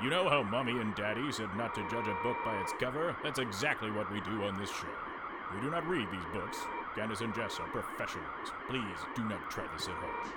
You know how Mommy and Daddy said not to judge a book by its cover? That's exactly what we do on this show. We do not read these books. Candace and Jess are professionals. Please do not try this at home.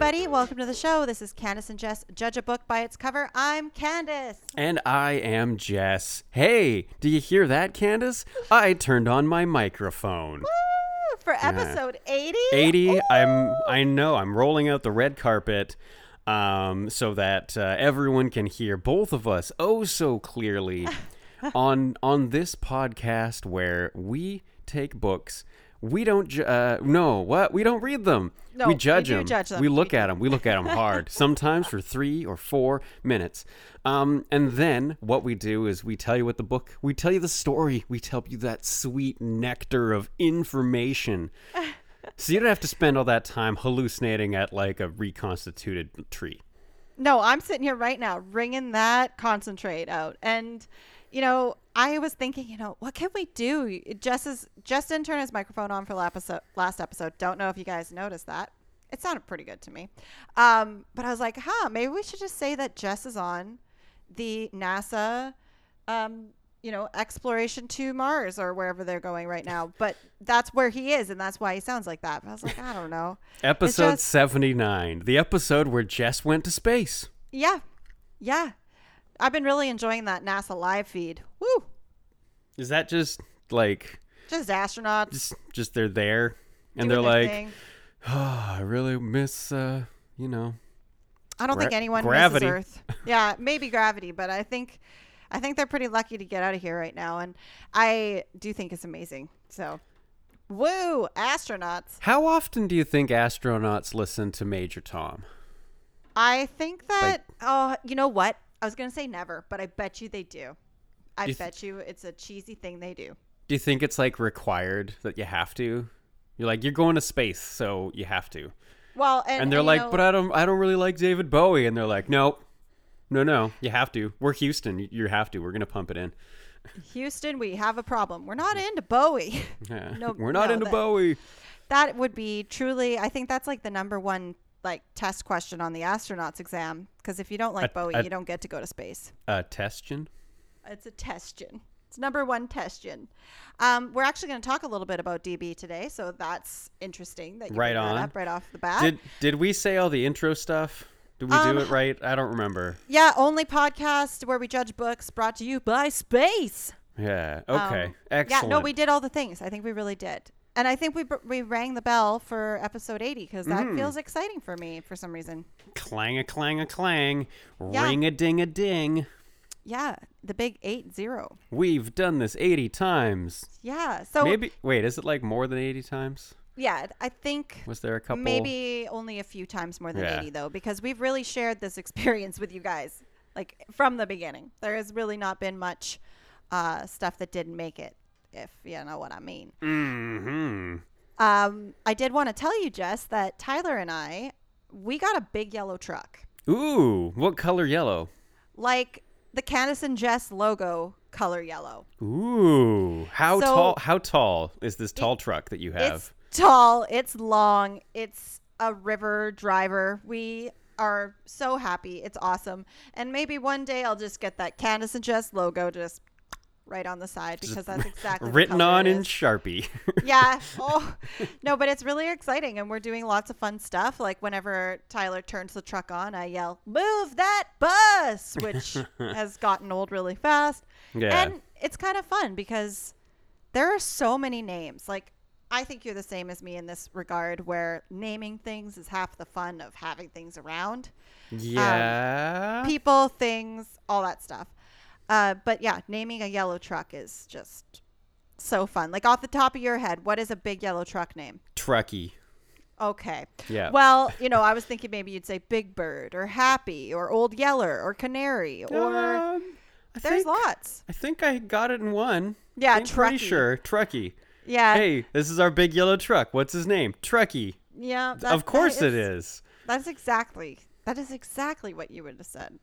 Everybody, welcome to the show. This is Candace and Jess. Judge a book by its cover. I'm Candace. And I am Jess. Hey, do you hear that, Candace? I turned on my microphone. Woo! For episode 80. 80, I'm I know, I'm rolling out the red carpet um, so that uh, everyone can hear both of us oh so clearly on on this podcast where we take books we don't ju- uh, no what? We don't read them. No, we we judge do them judge them. we look at them we look at them hard sometimes for three or four minutes. Um, and then what we do is we tell you what the book we tell you the story. We tell you that sweet nectar of information. So you don't have to spend all that time hallucinating at like a reconstituted tree. No, I'm sitting here right now wringing that concentrate out. And, you know, I was thinking, you know, what can we do? Jess, is, Jess didn't turn his microphone on for last episode, last episode. Don't know if you guys noticed that. It sounded pretty good to me. Um, but I was like, huh, maybe we should just say that Jess is on the NASA, um, you know, exploration to Mars or wherever they're going right now. But that's where he is, and that's why he sounds like that. But I was like, I don't know. episode just- 79 the episode where jess went to space Yeah. Yeah. I've been really enjoying that NASA live feed. Woo. is that just like Just astronauts. just just they're there and they're like oh, i really miss uh you know I don't think anyone gravity. misses Earth. Yeah, maybe gravity, but I think I think they're pretty lucky to get out of here right now and I do think it's amazing. So, woo, astronauts. how often do you think astronauts listen to major tom I think that oh, you know what? I was going to say never, but I bet you they do. I You th- bet you it's a cheesy thing they do. do you think it's like required that you have to you're like you're going to space so you have to Well, and, and they're you like know- but i don't i don't really like david bowie and they're like nope no no you have to we're houston you- you have to we're gonna pump it in Houston, we have a problem. We're not into Bowie. yeah. No, we're not no, into that- bowie that would be truly i think that's like the number one like test question on the astronauts exam because if you don't like A- bowie a- you don't get to go to space uh testion it's a testion it's number one testion um, we're actually going to talk a little bit about db today so that's interesting that you Right on. up right off the bat Did did we say all the intro stuff? Did we Um, do it right? I don't remember. yeah only podcast where we judge books brought to you by space Yeah. Okay. Um, Excellent. Yeah, no, we did all the things. I think we really did. And I think we br- we rang the bell for episode 80 because that Mm. feels exciting for me for some reason. clang a clang a clang, Yeah. ring a ding a ding. Yeah, the big 8-0. We've done this eighty times. Yeah. So Maybe wait, is it like more than eighty times? yeah, I think Was there a couple? maybe only a few times more than Yeah. 80 though because we've really shared this experience with you guys like from the beginning. There has really not been much uh, stuff that didn't make it if you know what I mean. Mm-hmm. Um, I did want to tell you Jess that Tyler and I we got a big yellow truck. Ooh, what color yellow? like the Candace and Jess logo color yellow. Ooh, how So- tall? How tall is this tall truck that you have? It's tall, it's long, it's a river driver. We are so happy. It's awesome. And maybe one day I'll just get that Candace and Jess logo just right on the side because that's exactly Written on in. Sharpie. yeah. Oh, no, but it's really exciting, and we're doing lots of fun stuff. Like whenever Tyler turns the truck on, I yell, "Move that bus!" which has gotten old really fast. Yeah. And it's kind of fun because there are so many names. Like I think you're the same as me in this regard, where naming things is half the fun of having things around. Um, yeah. People, things, all that stuff. Uh, but yeah, naming a yellow truck is just so fun. Like off the top of your head, what is a big yellow truck name? Trucky. Okay. Yeah. Well, you know, I was thinking maybe you'd say Big Bird or Happy or Old Yeller or Canary or Um, there's think, lots. I think I got it in one. Yeah, I'm pretty Truckee. sure. Trucky. Yeah. hey, this is our big yellow truck. What's his name? Trucky. Yeah. Of course it is. That's exactly. That is exactly what you would have said.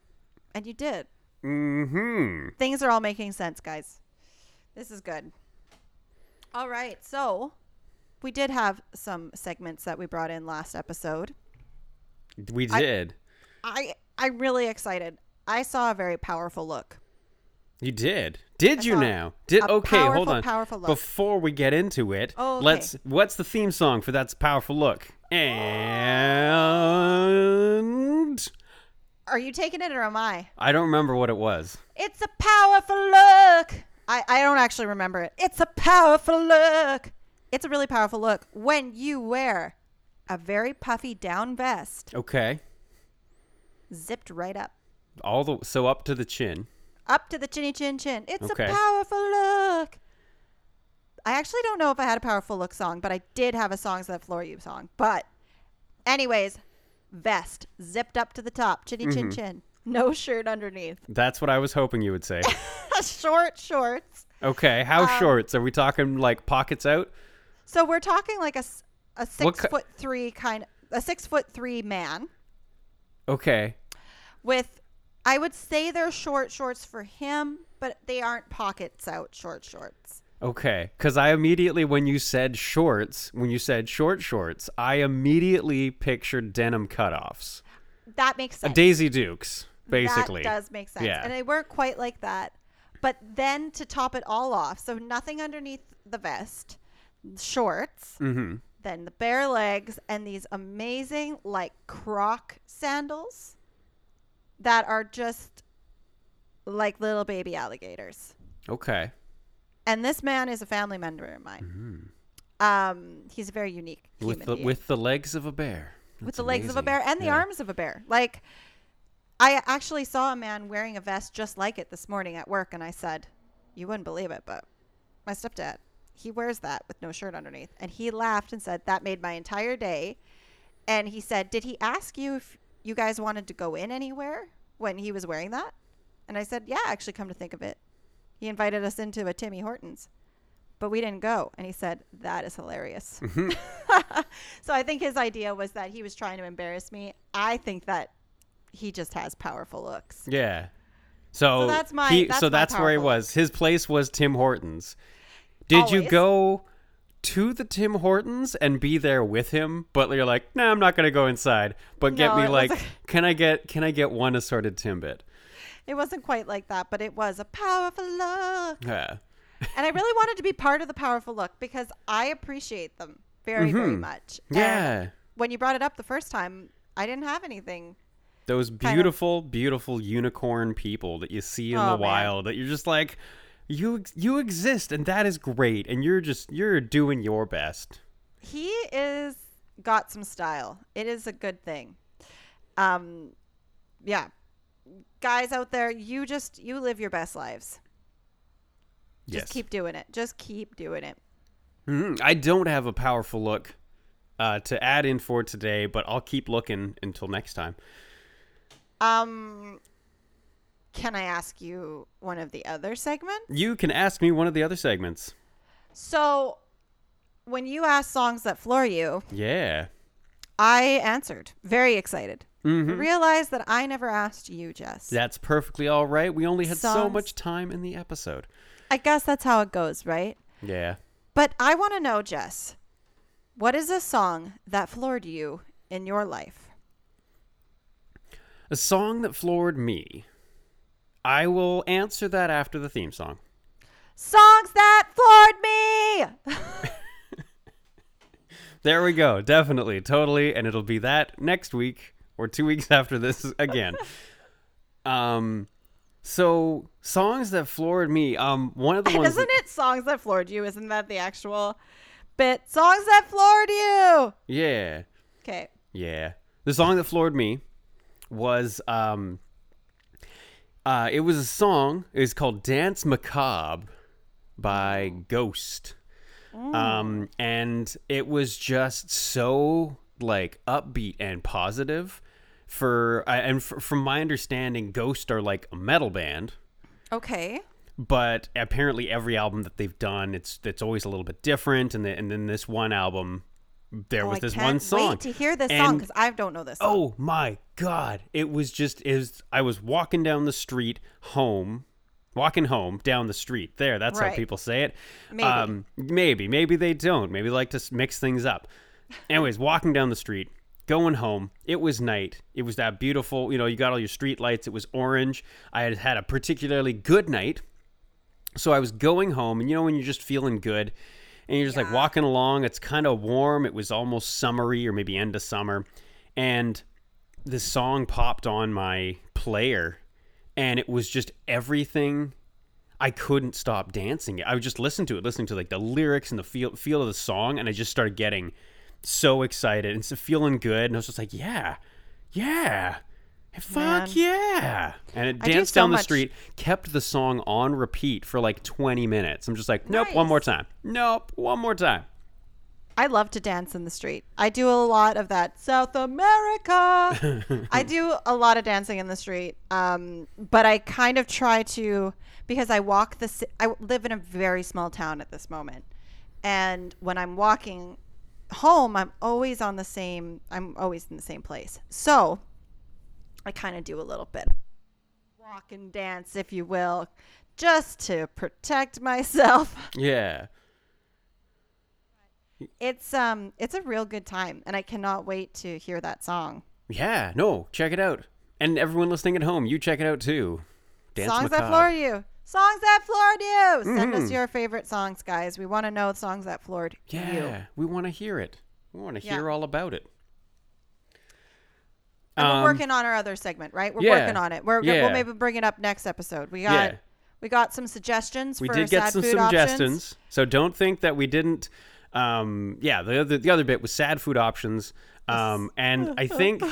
And you did. Mm-hmm. Things are all making sense, guys. This is good. All right, so we did have some segments that we brought in last episode. We did. I I'm really excited. I saw a very powerful look. You did. Did I you now? Did okay, hold on. powerful look. Before we get into it, Oh, okay. let's what's the theme song for that's powerful look? And Are you taking it or am I? I don't remember what it was. It's a powerful look. I, I don't actually remember it. It's a powerful look. It's a really powerful look when you wear a very puffy down vest Okay. zipped right up. All the so up to the chin. Up to the chinny chin chin. It's Okay. a powerful look. I actually don't know if I had a powerful look song, but I did have a songs that floor you song. But anyways, vest zipped up to the top, chinny chin Mm-hmm. chin. No shirt underneath. That's what I was hoping you would say. Short shorts. Okay, how Um, shorts? Are we talking like pockets out? So we're talking like a, a six foot three kind a six foot three man Okay. with I would say they're short shorts for him, but they aren't pockets out short shorts. Okay, because I immediately, when you said shorts, when you said short shorts, I immediately pictured denim cutoffs. That makes A sense. Daisy Dukes, basically. That does make sense. Yeah. And they weren't quite like that. But then to top it all off, so nothing underneath the vest, shorts, Mm-hmm. then the bare legs, and these amazing like croc sandals that are just like little baby alligators. Okay. And this man is a family member of mine. Um, he's a very unique human Mm-hmm. With the being. with the legs of a bear. with That's the legs of a bear and the Yeah. arms of a bear. Like, I actually saw a man wearing a vest just like it this morning at work, and I said, "You wouldn't believe it, but my stepdad, he wears that with no shirt underneath." And he laughed and said, "That made my entire day." And he said, "Did he ask you if you guys wanted to go in anywhere when he was wearing that?" And I said, "Yeah, actually, come to think of it, he invited us into a Timmy Hortons." But we didn't go. And he said, That is hilarious. Mm-hmm. so I think his idea was that he was trying to embarrass me. I think that he just has powerful looks. Yeah. So, So that's my- he, that's so my that's where he was. His place was Tim Hortons. Did you go to the Tim Hortons and be there with him? But you're like, nah, I'm not gonna go inside. But get No, me it like, can I get can I get one assorted Timbit? It wasn't quite like that, but it was a powerful look. Yeah. and I really wanted to be part of the powerful look because I appreciate them very, very Mhm. much. And Yeah. when you brought it up the first time, I didn't have anything. Those of- beautiful, beautiful unicorn people that you see in Oh, the man. wild that you're just like, you you exist and that is great and you're just you're doing your best. He is got some style. It is a good thing. Um, yeah, guys out there, you just you live your best lives. Just yes. keep doing it. Just keep doing it. Mhm. I don't have a powerful look uh, to add in for today, but I'll keep looking until next time. Um, can I ask you one of the other segments? You can ask me one of the other segments. So, when you ask songs that floor you, Yeah. I answered. Very excited. Mm-hmm. Realized that I never asked you, Jess. That's perfectly all right. We only had so much time in the episode. I guess that's how it goes, right? Yeah. But I want to know, Jess, what is a song that floored you in your life? A song that floored me. I will answer that after the theme song. Songs that floored me. There we go. Definitely. Totally. And it'll be that next week or two weeks after this again. um, so songs that floored me. Um, one of the ones. Isn't that- it songs that floored you? Isn't that the actual bit? Songs that floored you. yeah. Okay. Yeah. The song that floored me was um uh it was a song. It was called Dance Macabre by Ghost. Um and it was just so like upbeat and positive for I- and f- from my understanding Ghost are like a metal band Okay. but apparently every album that they've done it's it's always a little bit different and, the, and then this one album there Oh, was this one song. To hear this song because I don't know this. Song. Oh my god! It was just it was, I was walking down the street home, walking home down the street. There, that's Right. how people say it. Maybe. Um, maybe, maybe they don't. Maybe they like to mix things up. Anyways, walking down the street, going home. It was night. It was that beautiful. You know, you got all your street lights. It was orange. I had had a particularly good night. So I was going home, and you know when you're just feeling good, and you're just like walking along. It's kind of warm. It was almost summery, or maybe end of summer, and this song popped on my player, and it was just everything. I couldn't stop dancing. I would just listen to it, listening to like the lyrics and the feel feel of the song, and I just started getting so excited and so feeling good. And I was just like, yeah, yeah. Fuck Man. yeah. And it I do danced so down the much- street, kept the song on repeat for like 20 minutes. I'm just like, nope, one more time. Nope, one more time. I love to dance in the street. I do a lot of that. South America. I do a lot of dancing in the street. Um, but I kind of try to because I walk the. ci- I live in a very small town at this moment, and when I'm walking home, I'm always on the same. I'm always in the same place. So I kind of do a little bit walk and dance, if you will, just to protect myself. Yeah. It's um it's a real good time and I cannot wait to hear that song. Yeah, no, check it out. And everyone listening at home, you check it out too. Dance songs that Macabre. floor you. Songs that floored you. Send us Mhm. your favorite songs, guys. We want to know songs that floored Yeah, you. we want to hear it. We want to Yeah. hear all about it. And Um, we're working on our other segment, right? We're yeah. working on it. We're Yeah. we'll maybe bring it up next episode. We got Yeah. we got some suggestions we for did get some food suggestions, options. so don't think that we didn't. Um, yeah, the other the other bit was sad food options. Um, and I think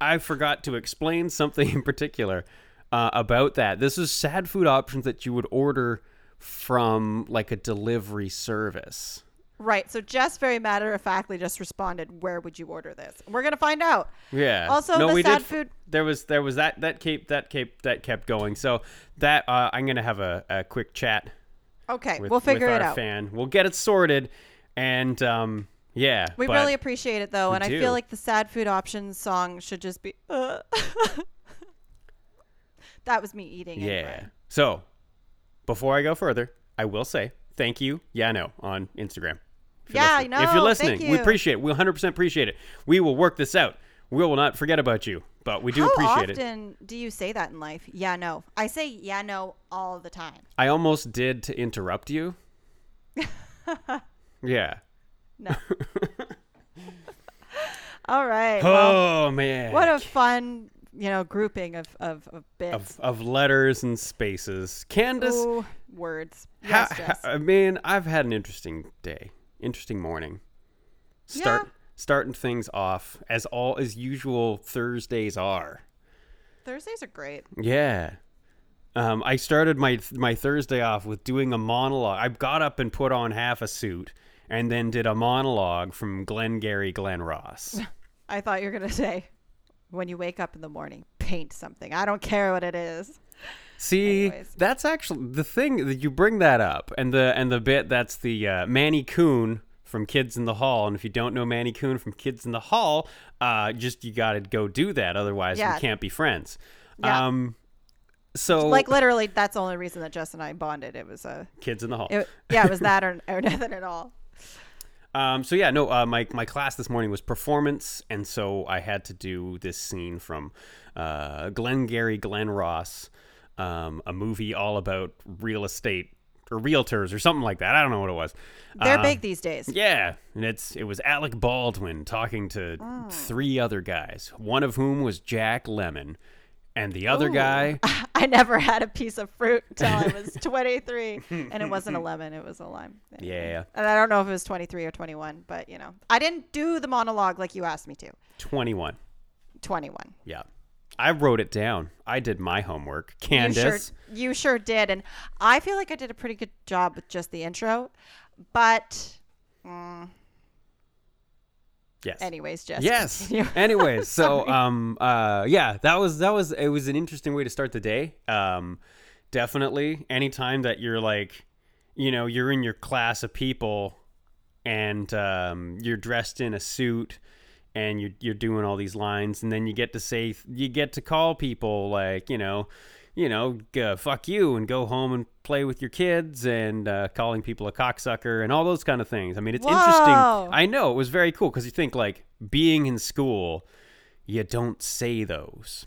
I forgot to explain something in particular uh, about that. This is sad food options that you would order from like a delivery service. Right. So Jess very matter of factly just responded, "Where would you order this?" We're gonna find out. Yeah. Also, no, the we sad did. food- There was there was that that kept that kept that kept going. So that uh, I'm gonna have a, a quick chat Okay, with, we'll figure it out. fan. We'll get it sorted, and um, yeah. We really appreciate it though, and I feel like the sad food options song should just be. Uh. that was me eating. yeah. Anyway. So before I go further, I will say thank you. Yeah, no, on Instagram. If you're Yeah, I listening. If you're listening, Thank we appreciate it. We 100% appreciate it. We will work this out. We will not forget about you, but we do How appreciate it. How often do you say that in life? Yeah, no. I say yeah, no all the time. I almost did to interrupt you. yeah. No. all right. Well, Oh man. what a fun, you know, grouping of of, of bits. of, of letters and spaces. Candace, Ooh, words. Yes, ha-. I uh, mean, I've had an interesting day, interesting morning. Start Yeah. starting things off as all as usual Thursdays are. Thursdays are great. Yeah. Um, I started my my Thursday off with doing a monologue. I got up and put on half a suit, and then did a monologue from Glengarry Glen Ross. I thought you were gonna say, when you wake up in the morning, paint something. I don't care what it is. See, Anyways. that's actually the thing that you bring that up, and the and the bit that's the uh, Manny Coon from Kids in the Hall. And if you don't know Manny Coon from Kids in the Hall, uh, just you got to go do that. Otherwise, Yeah. we can't be friends. Yeah. Um, so Like literally, that's the only reason that Jess and I bonded. It was a, Kids in the Hall. it, yeah, it was that or, or nothing at all. Um, so yeah, no, uh, my my class this morning was performance, and so I had to do this scene from uh, Glengarry Glen Ross, um, a movie all about real estate or realtors or something like that. I don't know what it was. They're Uh, big these days. Yeah, and it's it was Alec Baldwin talking to Oh. three other guys, one of whom was Jack Lemmon, and the other Ooh. guy, I never had a piece of fruit until I was 23, and it wasn't a lemon; it was a lime. Yeah, And I don't know if it was 23 or 21, but you know, I didn't do the monologue like you asked me to. twenty one. 21. Yeah, I wrote it down. I did my homework. Candace. You sure, you sure did, and I feel like I did a pretty good job with just the intro. But, mm, Yes. anyways, just yes anyways so um uh yeah that was that was it was an interesting way to start the day um definitely anytime that you're like you know you're in your class of people and um, you're dressed in a suit and you're you're doing all these lines, and then you get to say you get to call people like you know. You know, uh, fuck you, and go home and play with your kids, and uh, calling people a cocksucker, and all those kind of things. I mean, it's interesting. I know it was very cool because you think like being in school, you don't say those.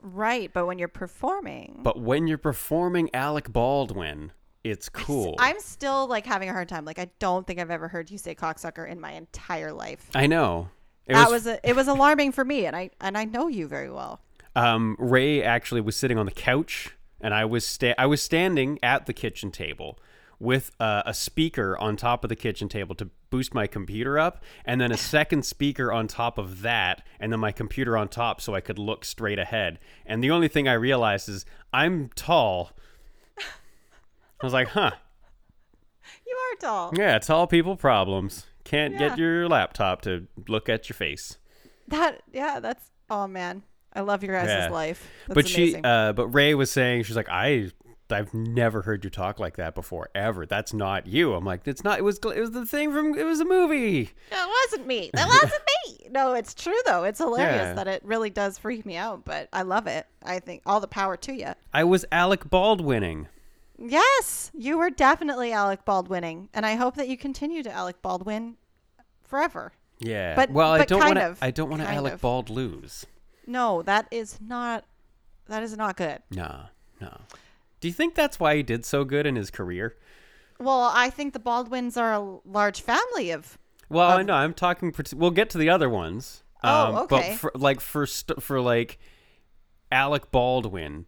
Right, but when you're performing, But when you're performing Alec Baldwin, it's cool. I'm still like having a hard time. Like I don't think I've ever heard you say cocksucker in my entire life. I know. It that was, a, it was alarming for me, and I and I know you very well. Um, Ray actually was sitting on the couch, and I was sta- I was standing at the kitchen table with uh, a speaker on top of the kitchen table to boost my computer up, and then a second speaker on top of that, and then my computer on top so I could look straight ahead. And the only thing I realized is I'm tall. I was like, huh. You are tall. Yeah, tall people problems. Can't Yeah. get your laptop to look at your face. That yeah, that's oh man, I love your guys' Yeah. life. That's but she, uh, but Ray was saying she's like, I, I've never heard you talk like that before, ever. That's not you. I'm like, it's not. It was. It was the thing from. It was a movie. That wasn't me. That wasn't me. No, it's true though. It's hilarious Yeah. that it really does freak me out, but I love it. I think all the power to you. I was Alec Baldwinning. Yes, you were definitely Alec Baldwinning, and I hope that you continue to Alec Baldwin forever. Yeah. But- well, I don't want to. I don't want to Alec of. Bald lose. No, that is not. That is not good. No, no. Do you think that's why he did so good in his career? Well, I think the Baldwins are a large family of. Well, I know. I'm talking. We'll get to the other ones. Oh, Um, okay. But for, like for st- for like Alec Baldwin,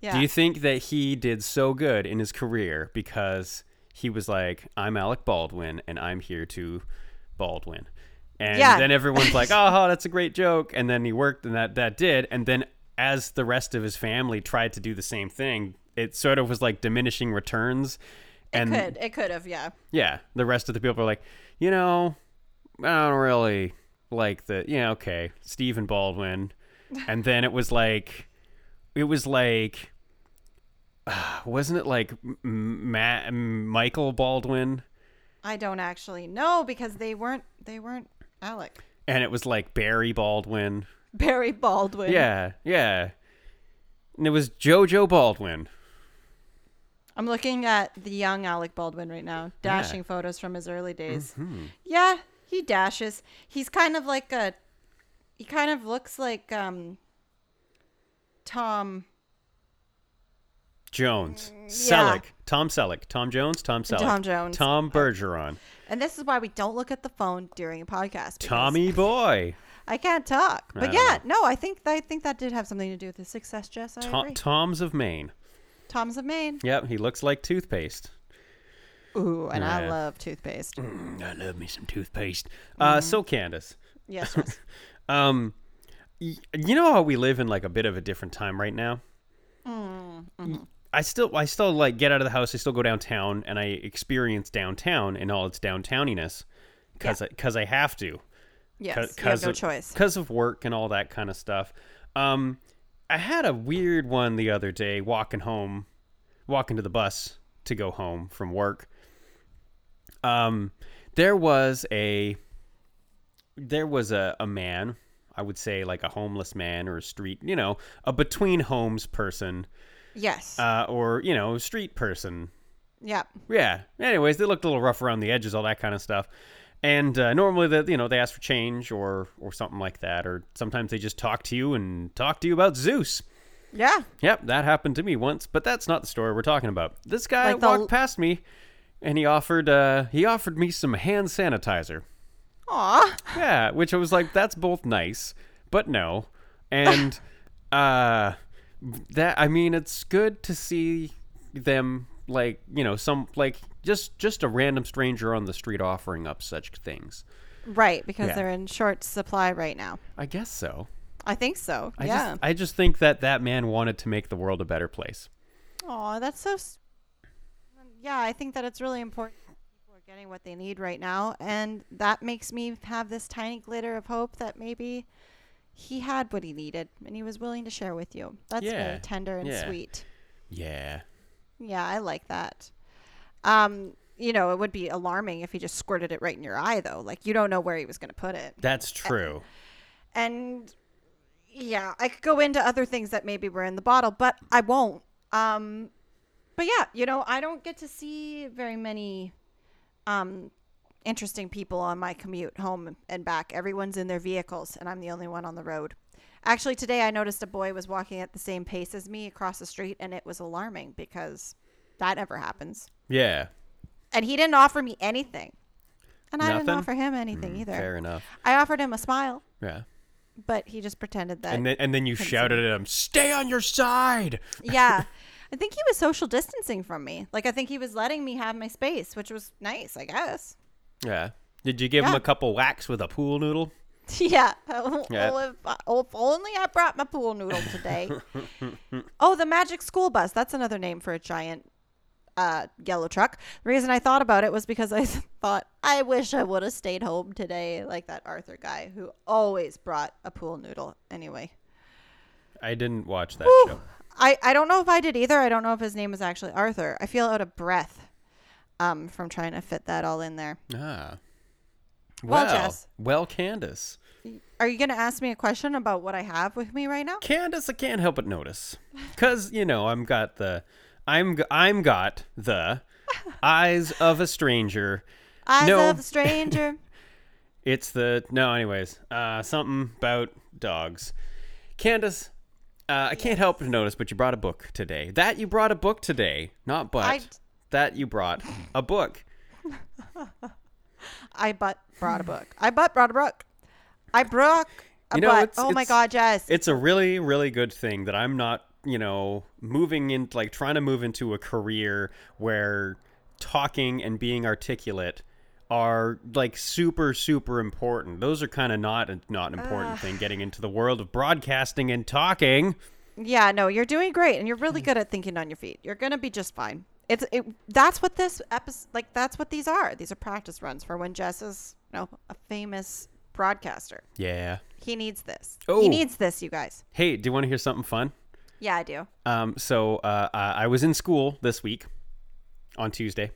Yeah. Do you think that he did so good in his career because he was like, I'm Alec Baldwin and I'm here to Baldwin? And Yeah. then everyone's like, oh, that's a great joke. And then he worked and that, that did. And then as the rest of his family tried to do the same thing, it sort of was like diminishing returns. And it could. It could have. Yeah. yeah, the rest of the people were like, you know, I don't really like the, yeah, okay, Stephen Baldwin. And then it was like, it was like, wasn't it like M- Ma- Michael Baldwin? I don't actually know because they weren't. They weren't Alec. And it was like Barry Baldwin. Barry Baldwin. Yeah, yeah. And it was JoJo Baldwin. I'm looking at the young Alec Baldwin right now, dashing photos from his early days. Mm-hmm. Yeah, he dashes. He's kind of like a. He kind of looks like um. Tom. Jones. yeah. Selleck. Tom Selleck. Tom Jones. Tom Selleck. Tom Jones. Tom Bergeron. And this is why we don't look at the phone during a podcast. Tommy Boy. I can't talk. But yeah, no, I think I think that did have something to do with his success, Jess. I Tom- agree. Tom's of Maine. Tom's of Maine. Yep, he looks like toothpaste. Ooh, and I Yeah. love toothpaste. Mm, I love me some toothpaste. Uh, so Candace, yes, Jess. um, y- you know how we live in like a bit of a different time right now. Mm, I still, I still like get out of the house. I still go downtown, and I experience downtown in all its downtowniness, because because I have to. Yes, have no of, choice. Because of work and all that kind of stuff. Um, I had a weird one the other day walking home, walking to the bus to go home from work. Um, there was a there was a, a man, I would say like a homeless man or a street, you know, a between homes person, Yes. uh, or you know, street person yeah. yeah. Anyways, they looked a little rough around the edges, all that kind of stuff. And uh, normally, that you know, they ask for change or or something like that, or sometimes they just talk to you and talk to you about Zeus. Yeah. Yep, that happened to me once, but that's not the story we're talking about. This guy Like the- walked past me, and he offered uh, he offered me some hand sanitizer. Aw. Yeah, which I was like, that's both nice, but no. And uh that I mean it's good to see them like, you know, some like just just a random stranger on the street offering up such things. Right, because Yeah. they're in short supply right now. I guess so. I think so. I yeah. just I just think that that man wanted to make the world a better place. Oh, that's so. s- Yeah, I think that it's really important. People are getting what they need right now, and that makes me have this tiny glitter of hope that maybe he had what he needed and he was willing to share with you. That's Yeah, very tender and yeah. sweet. Yeah. Yeah, I like that. Um, you know, it would be alarming if he just squirted it right in your eye, though. Like, you don't know where he was going to put it. That's true. And yeah, I could go into other things that maybe were in the bottle, but I won't. Um, but yeah, you know, I don't get to see very many um, interesting people on my commute home and back. Everyone's in their vehicles, and I'm the only one on the road. Actually, today I noticed a boy was walking at the same pace as me across the street, and it was alarming because that never happens. Yeah. And he didn't offer me anything. And I didn't offer him anything mm, either. Fair enough. I offered him a smile, Yeah. but he just pretended that. And then and then you shouted at him, "Stay on your side." yeah. I think he was social distancing from me. Like, I think he was letting me have my space, which was nice, I guess. Yeah. Did you give him a couple whacks with a pool noodle? yeah. Oh, Yeah. if, if only I brought my pool noodle today. oh, the magic school bus. That's another name for a giant uh, yellow truck. The reason I thought about it was because I thought, I wish I would have stayed home today, like that Arthur guy who always brought a pool noodle anyway. I didn't watch that show. I, I don't know if I did either. I don't know if his name was actually Arthur. I feel out of breath um, from trying to fit that all in there. Ah. Well, Well, Jess. well, Candace. Are you going to ask me a question about what I have with me right now? Candace, I can't help but notice, cause you know I'm got the, I'm I'm got the eyes of a stranger. Eyes No. of a stranger. It's the no, anyways. Uh, something about dogs. Candace, uh, I can't help but notice, but you brought a book today. That you brought a book today, not but. I- That you brought a book. I but brought a book. I but brought a book. I broke a You know, butt. oh my god, Jess. It's a really, really good thing that I'm not, you know, moving in, like trying to move into a career where talking and being articulate are like super, super important. Those are kind of not not an important thing. Getting into the world of broadcasting and talking. yeah, no, you're doing great, and you're really good at thinking on your feet. You're gonna be just fine. It's it. That's what this episode, like, that's what these are. These are practice runs for when Jess is, you know, a famous broadcaster. Yeah. He needs this. Oh. He needs this, you guys. Hey, do you want to hear something fun? Yeah, I do. Um, so uh, uh, I was in school this week on Tuesday,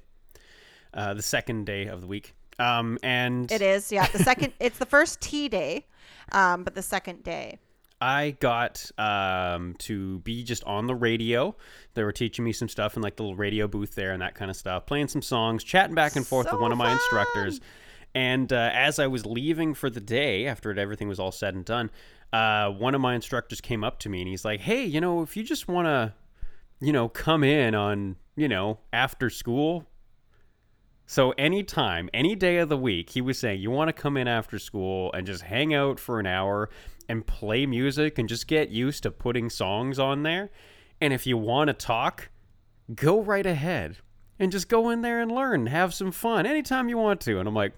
uh, the second day of the week. Um, and It is, yeah. The second, it's the first T day, um, but the second day. I got um, to be just on the radio. They were teaching me some stuff in like the little radio booth there and that kind of stuff, playing some songs, chatting back and forth So with one of my fun. instructors. And uh, as I was leaving for the day, after it, everything was all said and done, uh, one of my instructors came up to me and he's like, "Hey, you know, if you just want to, you know, come in on, you know, after school." So anytime, any day of the week, he was saying, "You want to come in after school and just hang out for an hour and play music and just get used to putting songs on there. And if you want to talk, go right ahead and just go in there and learn, have some fun anytime you want to." And I'm like,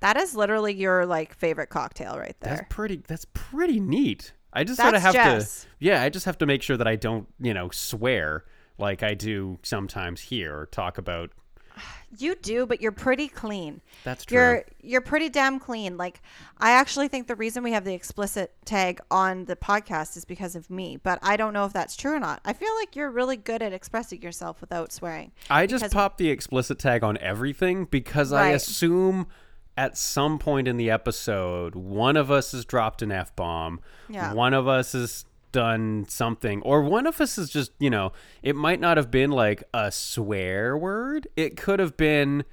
That is literally your like favorite cocktail right there. That's pretty. That's pretty neat. I just sort of have Jess. to. Yeah, I just have to make sure that I don't, you know, swear like I do sometimes here or talk about. You do, but you're pretty clean. That's true. You're you're pretty damn clean. Like I actually think the reason we have the explicit tag on the podcast is because of me, but I don't know if that's true or not. I feel like you're really good at expressing yourself without swearing. I just pop the explicit tag on everything because I assume at some point in the episode one of us has dropped an f bomb, Yeah. one of us has done something, or one of us is just you know it might not have been like a swear word. It could have been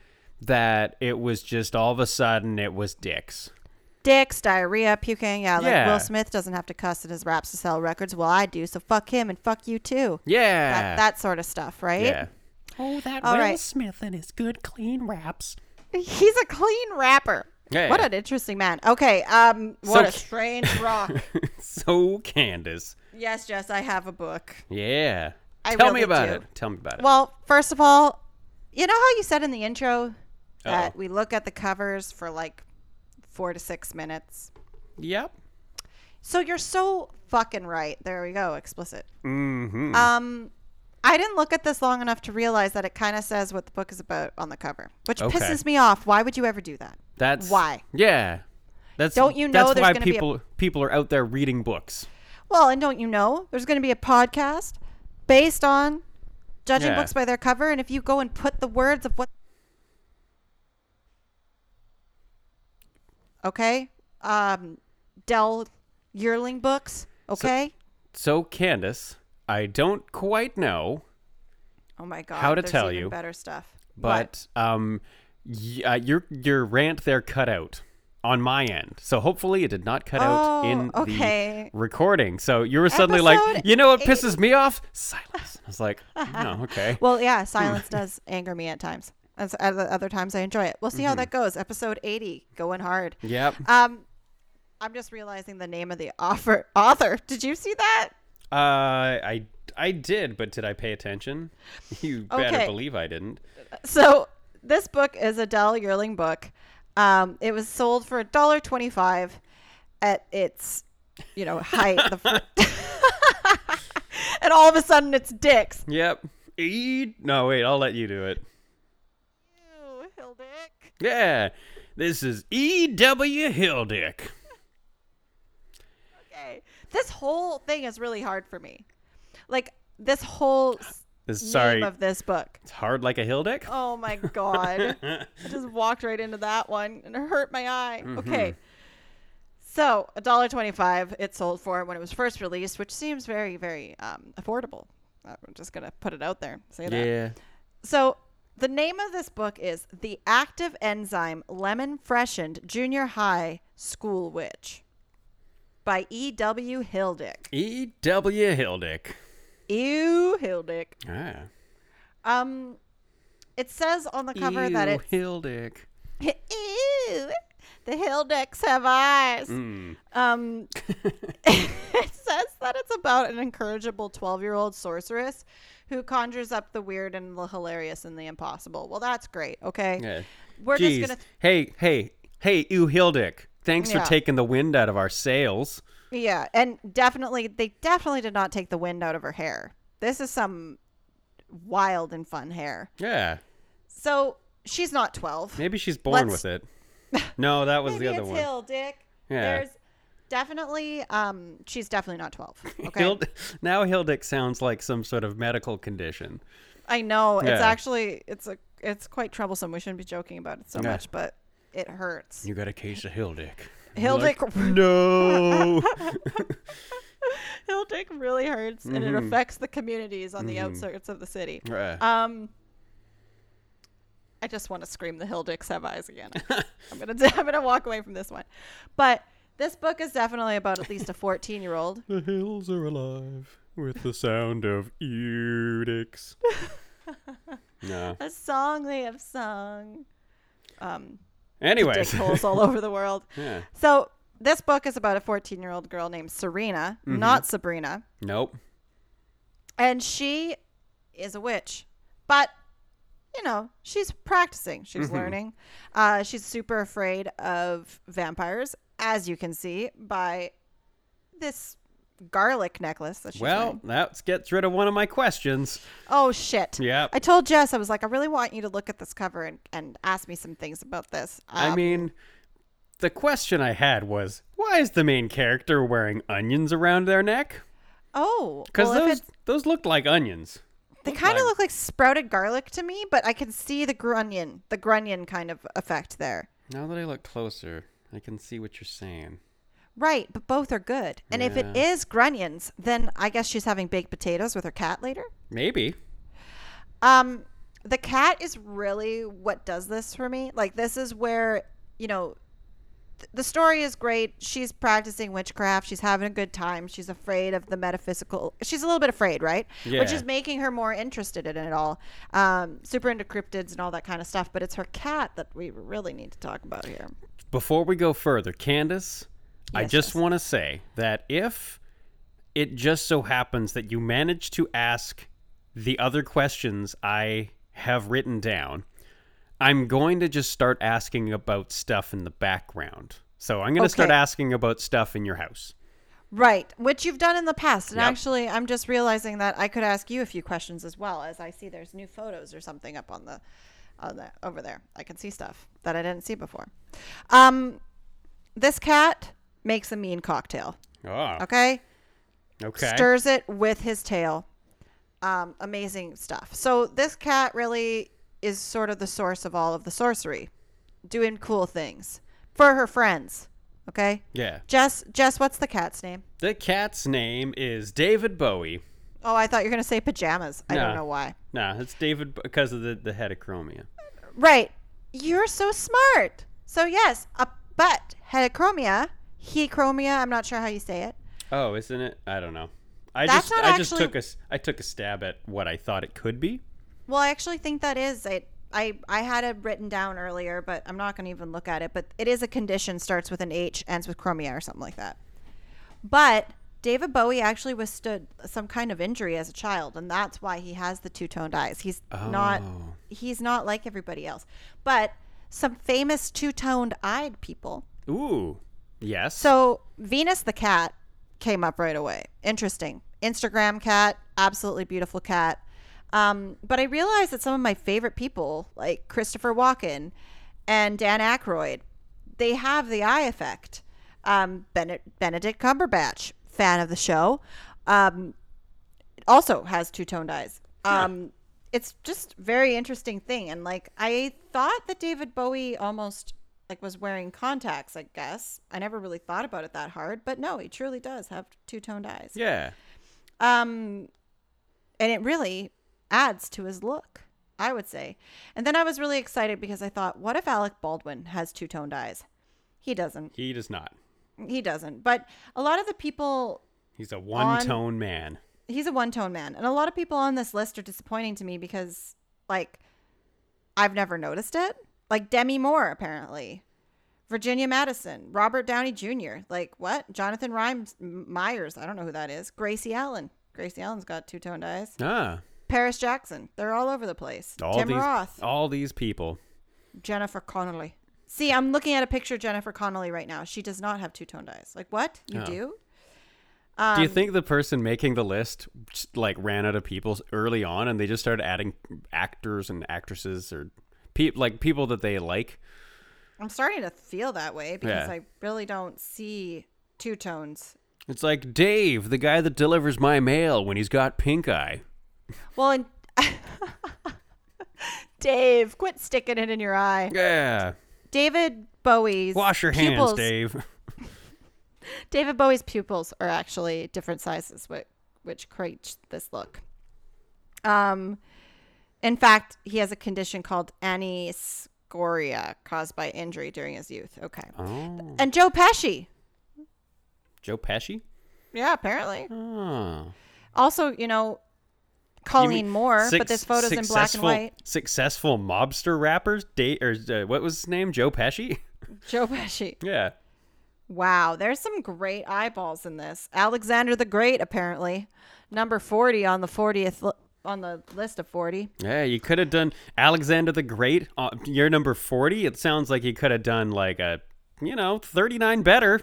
that it was just all of a sudden it was dicks. Dicks, diarrhea, puking. Yeah, like Yeah. Will Smith doesn't have to cuss in his raps to sell records. Well, I do, so fuck him and fuck you too. Yeah, That, that sort of stuff, right? yeah. Oh, that All Will right. Smith and his good clean raps. He's a clean rapper. What an interesting man. Okay, um, what So- a strange rock. so Candace, yes, Jess, I have a book. yeah. I Tell me about do. it. Tell me about it. Well, first of all, you know how you said in the intro that Uh-oh. we look at the covers for like four to six minutes. yep. So you're so fucking right. There we go, explicit. Mm-hmm. Um, I didn't look at this long enough to realize that it kind of says what the book is about on the cover, which okay. pisses me off. Why would you ever do that? That's why. Yeah. That's don't you know that's why people a, people are out there reading books. Well, and don't you know there's going to be a podcast based on judging yeah. books by their cover, and if you go and put the words of what okay, um, Dell Yearling books, okay. So, so Candace I don't quite know, oh my god. how to tell you, better stuff. What? but um, y- uh, your your rant there cut out on my end. So hopefully it did not cut out Oh, in okay. the recording. So you were suddenly like, you know what eight- pisses me off? Silence. I was like, oh, okay. Well, yeah, silence does anger me at times. As at other times I enjoy it. We'll see Mm-hmm. how that goes. Episode 80, going hard. Yep. Um, I'm just realizing the name of the author. Author. Did you see that? Uh, I I did, but did I pay attention? You better believe I didn't. So this book is a Dell Yearling book. Um, it was sold for a dollar twenty-five at its, you know, height. and all of a sudden, it's dicks. Yep. E. No, wait. I'll let you do it. Ew, Hildick. Yeah. This is E. W. Hildick. Okay. This whole thing is really hard for me. Like this whole This, name sorry, of this book. it's hard like a Hildick. Oh my god. I just walked right into that one and it hurt my eye. Mm-hmm. Okay. So, a dollar twenty-five it sold for when it was first released, which seems very, very um, affordable. I'm just gonna put it out there. Say that. Yeah. So, the name of this book is "The Active Enzyme Lemon Freshened Junior High School Witch" by E. W. Hildick. E. W. Hildick. Ew, Hildick. Ah. Um, it says on the cover that Ew, it's Hildick. Ew, the Hildicks have eyes. Mm. Um, it says that it's about an incorrigible 12 year old sorceress who conjures up the weird and the hilarious and the impossible. Well, that's great. Okay. Yeah. We're Jeez. just going to. Hey, hey, hey, ew, Hildick. Thanks Yeah. for taking the wind out of our sails. Yeah. And definitely, they definitely did not take the wind out of her hair. This is some wild and fun hair. Yeah. So she's not 12. Maybe she's born Let's- with it. No, that was Maybe the other it's one. Hill, Dick. Yeah. There's definitely, um, she's definitely not 12. Okay. Hild- now Hildick sounds like some sort of medical condition. I know it's actually it's a it's quite troublesome. We shouldn't be joking about it so Yeah. much, but it hurts. You got a case of Hildick. Hildick, No. Hildick really hurts, and it Mhm. affects the communities on the Mhm. outskirts of the city. Right. Um, I just want to scream the Hildicks have eyes again. I'm gonna I'm gonna walk away from this one, but this book is definitely about at least a 14 year old. the hills are alive with the sound of Eudix. no. A song they have sung. Um, Holes all over the world. yeah. So this book is about a 14 year old girl named Serena, Mm-hmm. not Sabrina, Nope. and she is a witch, but you know she's practicing, she's Mm-hmm. learning. Uh, she's super afraid of vampires, as you can see by this garlic necklace that she's Well, wearing. that gets rid of one of my questions. Oh shit! Yeah, I told Jess I was like, I really want you to look at this cover and, and ask me some things about this. I Um, mean, the question I had was, why is the main character wearing onions around their neck? oh, Because well, those those looked like onions. They kind of like- look like sprouted garlic to me, but I can see the grunion, the grunion kind of effect there. Now that I look closer, I can see what you're saying. Right, but both are good. And if it is grunions, then I guess she's having baked potatoes with her cat later. Maybe. Um, the cat is really what does this for me. Like this is where you know, th- the story is great. She's practicing witchcraft. She's having a good time. She's afraid of the metaphysical. She's a little bit afraid, right? Yeah. Which is making her more interested in it all. Um, super into cryptids and all that kind of stuff. But it's her cat that we really need to talk about here. Before we go further, Candace, I just yes. want to say that if it just so happens that you manage to ask the other questions I have written down, I'm going to just start asking about stuff in the background. So I'm going to start asking about stuff in your house. Right, which you've done in the past. And Yep. actually, I'm just realizing that I could ask you a few questions as well, as I see there's new photos or something up on the, on the over there. I can see stuff that I didn't see before. Um, this cat makes a mean cocktail. Oh, Okay, okay. stirs it with his tail. Um, amazing stuff. So this cat really is sort of the source of all of the sorcery, doing cool things, for her friends. Okay. Yeah. Jess, Jess, what's the cat's name? The cat's name is David Bowie. Oh, I thought you were gonna say pajamas. I No. don't know why. Nah, it's David because of the, the heterochromia. Right. You're so smart. So yes, a but heterochromia, hechromia. I'm not sure how you say it. Oh, isn't it? I don't know. I That's just not I just took a I took a stab at what I thought it could be. Well, I actually think that is it. I, I had it written down earlier, but I'm not going to even look at it. But it is a condition, starts with an H, ends with chromia or something like that. But David Bowie actually withstood some kind of injury as a child, and that's why he has the two toned eyes. He's not Oh. he's not like everybody else. But some famous two toned eyed people. Ooh. Yes. So Venus the cat came up right away. Interesting. Instagram cat, absolutely beautiful cat. Um, but I realized that some of my favorite people, like Christopher Walken and Dan Aykroyd, they have the eye effect. Um, Bene- Benedict Cumberbatch, fan of the show, um, also has two toned eyes. Um, it's just very interesting thing, and like I thought that David Bowie almost like was wearing contacts. I guess I never really thought about it that hard, but no, he truly does have two toned eyes. yeah. Um, and it really adds to his look, I would say. And then I was really excited because I thought, what if Alec Baldwin has two toned eyes? He doesn't. He does not. He doesn't. But a lot of the people He's a one-tone man. he's a one tone man. And a lot of people on this list are disappointing to me because, like, I've never noticed it. Like Demi Moore, apparently. Virginia Madsen, Robert Downey Jr. Like, what? Jonathan Rhymes M- Myers. I don't know who that is. Gracie Allen. Gracie Allen's got two toned eyes. Ah. Paris Jackson. They're all over the place. All Tim these Roth. all these people. Jennifer Connelly. See, I'm looking at a picture of Jennifer Connelly right now. She does not have two toned eyes. Like, what? You Oh. do? do Um, you think the person making the list just, like ran out of people early on and they just started adding actors and actresses or pe- like people that they like? I'm starting to feel that way because Yeah. I really don't see two tones. It's like Dave, the guy that delivers my mail when he's got pink eye. Well, and Dave, quit sticking it in your eye. Yeah. David Bowie's Wash your pupils, hands, Dave. David Bowie's pupils are actually different sizes, which, which create this look. Um, in fact, he has a condition called anisocoria caused by injury during his youth. Okay. Oh. And Joe Pesci. Joe Pesci? Yeah, apparently. Oh. Also, you know, You Colleen mean Moore, but suc- this photo's in black and white. Successful mobster rappers? Date or uh, what was his name? Joe Pesci? Joe Pesci. yeah. Wow, there's some great eyeballs in this. Alexander the Great, apparently, number 40 on the 40th li- on the list of 40. Yeah, you could have done Alexander the Great. Uh, you're number 40. It sounds like you could have done like a, you know, 39 better.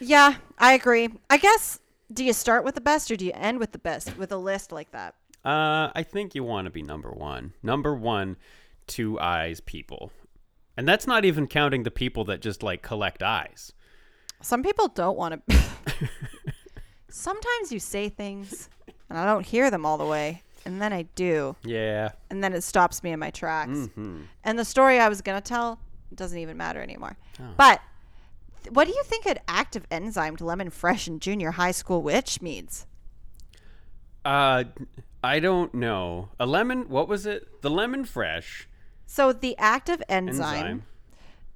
Yeah, I agree. I guess do you start with the best or do you end with the best with a list like that? Uh, I think you want to be number one. Number one, two eyes people. And that's not even counting the people that just like collect eyes. Some people don't want to. Sometimes you say things and I don't hear them all the way, and then I do, Yeah. and then it stops me in my tracks. Mm-hmm. And the story I was going to tell doesn't even matter anymore. But th- what do you think an active enzyme to lemon fresh in junior high school witch means? Uh, I don't know. A lemon, what was it? The lemon fresh So the active enzyme, enzyme.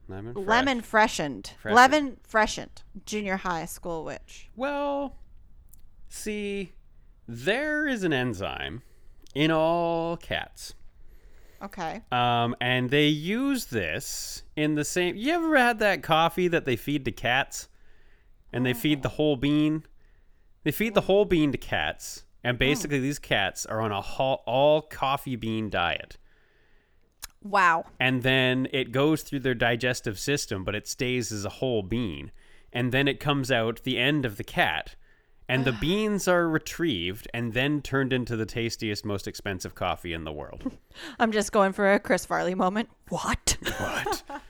Lemon fresh. lemon freshened, Freshened. lemon freshened junior high school witch. Well, see, there is an enzyme in all cats. Okay. Um, and they use this in the same. You ever had that coffee that they feed to cats, and they feed the whole bean? They feed the whole bean to cats, and basically these cats are on a ho- all coffee bean diet. Wow. And then it goes through their digestive system, but it stays as a whole bean. And then it comes out the end of the cat, and the beans are retrieved and then turned into the tastiest, most expensive coffee in the world. I'm just going for a Chris Farley moment. What? what?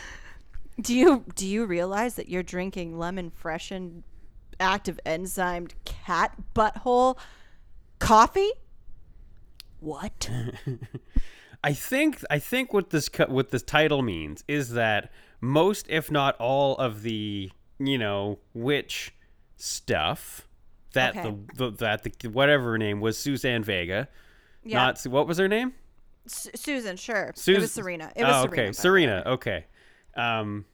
do you do you realize that you're drinking lemon freshened active enzymed cat butthole coffee? What? I think I think what this what this title means is that most, if not all, of the you know witch stuff that Okay. the, the that the whatever her name was Suzanne Vega. Yeah. Not what was her name? S- Susan, sure. it was Serena. It was oh, Serena. okay, way. Serena. Okay. Um,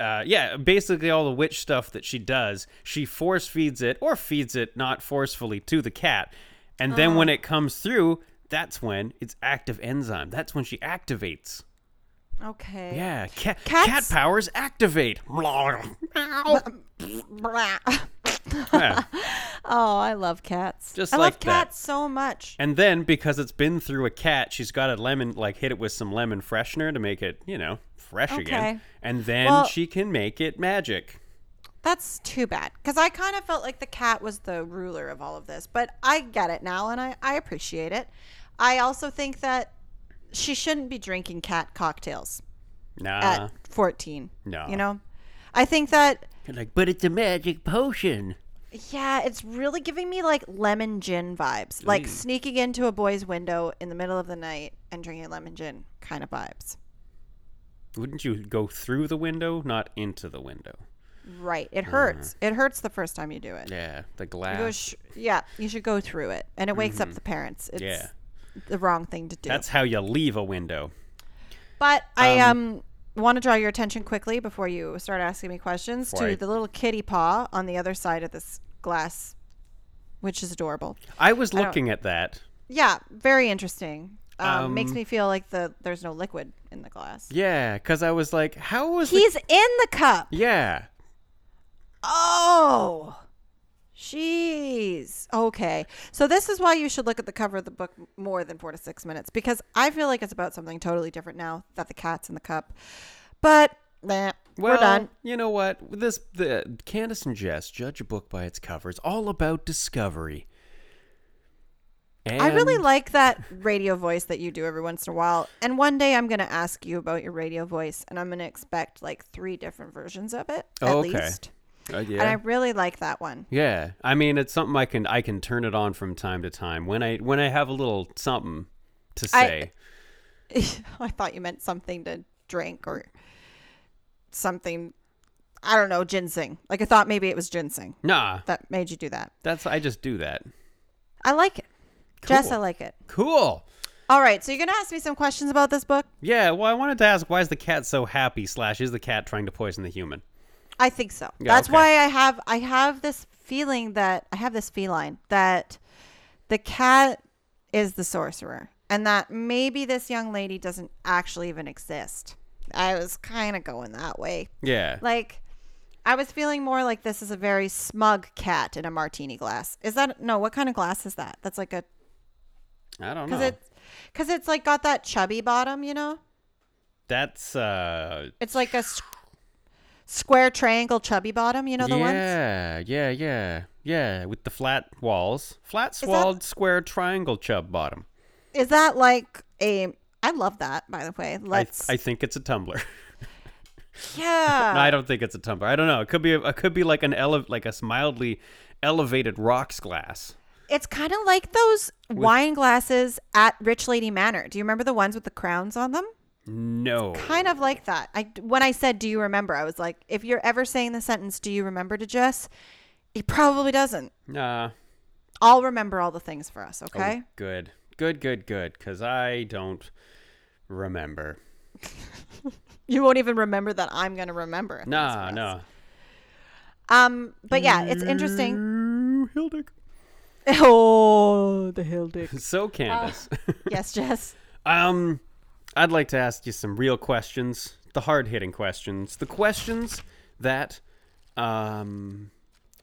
uh, yeah, basically all the witch stuff that she does, she force feeds it or feeds it not forcefully to the cat, and then Oh. when it comes through, that's when it's active enzyme. That's when she activates. Okay. Yeah, cat Cats- cat powers activate. Yeah. Oh, I love cats. Just I like love that. cats so much. And then because it's been through a cat, she's got a lemon like hit it with some lemon freshener to make it, you know, fresh Okay. again. And then Well- she can make it magic. That's too bad because I kind of felt like the cat was the ruler of all of this, but I get it now and I, I appreciate it. I also think that she shouldn't be drinking cat cocktails Nah. at 14. no. You know? I think that, like, but it's a magic potion. yeah, it's really giving me like lemon gin vibes. Like sneaking into a boy's window in the middle of the night and drinking lemon gin kind of vibes. Wouldn't you go through the window, not into the window? Right. It hurts. It hurts the first time you do it. Yeah, the You glass. go sh- yeah, you should go through it. And it wakes up mm-hmm. the parents. It's Yeah. The wrong thing to do. That's how you leave a window. But I um want to draw your attention quickly before you start asking me questions to I- the little kitty paw on the other side of this glass, which is adorable. I was looking at that. Yeah, very interesting. Um, makes Um, me feel like the there's no liquid in the glass. Yeah, because I was like, how was the. He's in the cup. Yeah. Oh. Jeez. Okay. So this is why you should look at the cover of the book more than four to six minutes because I feel like it's about something totally different now that the cat's in the cup. But nah, Well, we're done. you know what? This the Candace and Jess judge a book by its cover. It's all about discovery. And I really like that radio voice that you do every once in a while. And one day I'm going to ask you about your radio voice and I'm going to expect like three different versions of it at okay. least. Uh, And. I really like that one. yeah. I mean, it's something I can I can turn it on from time to time when I when I have a little something to say. I thought you meant something to drink or something. I don't know, ginseng. Like I thought maybe it was ginseng nah, that made you do that. that's I just do that. I like it. Jess, I like it. Cool. All right, so you're gonna ask me some questions about this book. Yeah. Well, I wanted to ask, why is the cat so happy? Slash, is the cat trying to poison the human? I think so. Yeah, That's okay. why I have I have this feeling that I have this feline that the cat is the sorcerer and that maybe this young lady doesn't actually even exist. I was kind of going that way. Yeah. Like I was feeling more like this is a very smug cat in a martini glass. Is that no, what kind of glass is that? That's like a I don't know. cuz know. it's cuz it's like got that chubby bottom, you know? That's uh. It's like a square triangle chubby bottom, you know the ones? yeah, yeah, yeah, yeah. With the flat walls, flat that- square triangle chub bottom. Is that like a? I love that. By the way, I, let's. I think it's a tumbler. yeah. no, I don't think it's a tumbler. I don't know. It could be. A, it could be like an ele- like a mildly elevated rocks glass. it's kind of like those wine glasses at Rich Lady Manor. Do you remember the ones with the crowns on them? No. Kind of like that. I when I said, "Do you remember?" I was like, if you're ever saying the sentence, "Do you remember?" to Jess, he probably doesn't. Nah. I'll remember all the things for us. Oh, Okay. good. Good. Good. Good. Because I don't remember. You won't even remember that I'm gonna remember. it. That's Nah. No. Um. But yeah, it's interesting. Hildick. Oh, the hill dick. So Candace. yes, Jess. Um, I'd like to ask you some real questions, the hard-hitting questions, the questions that um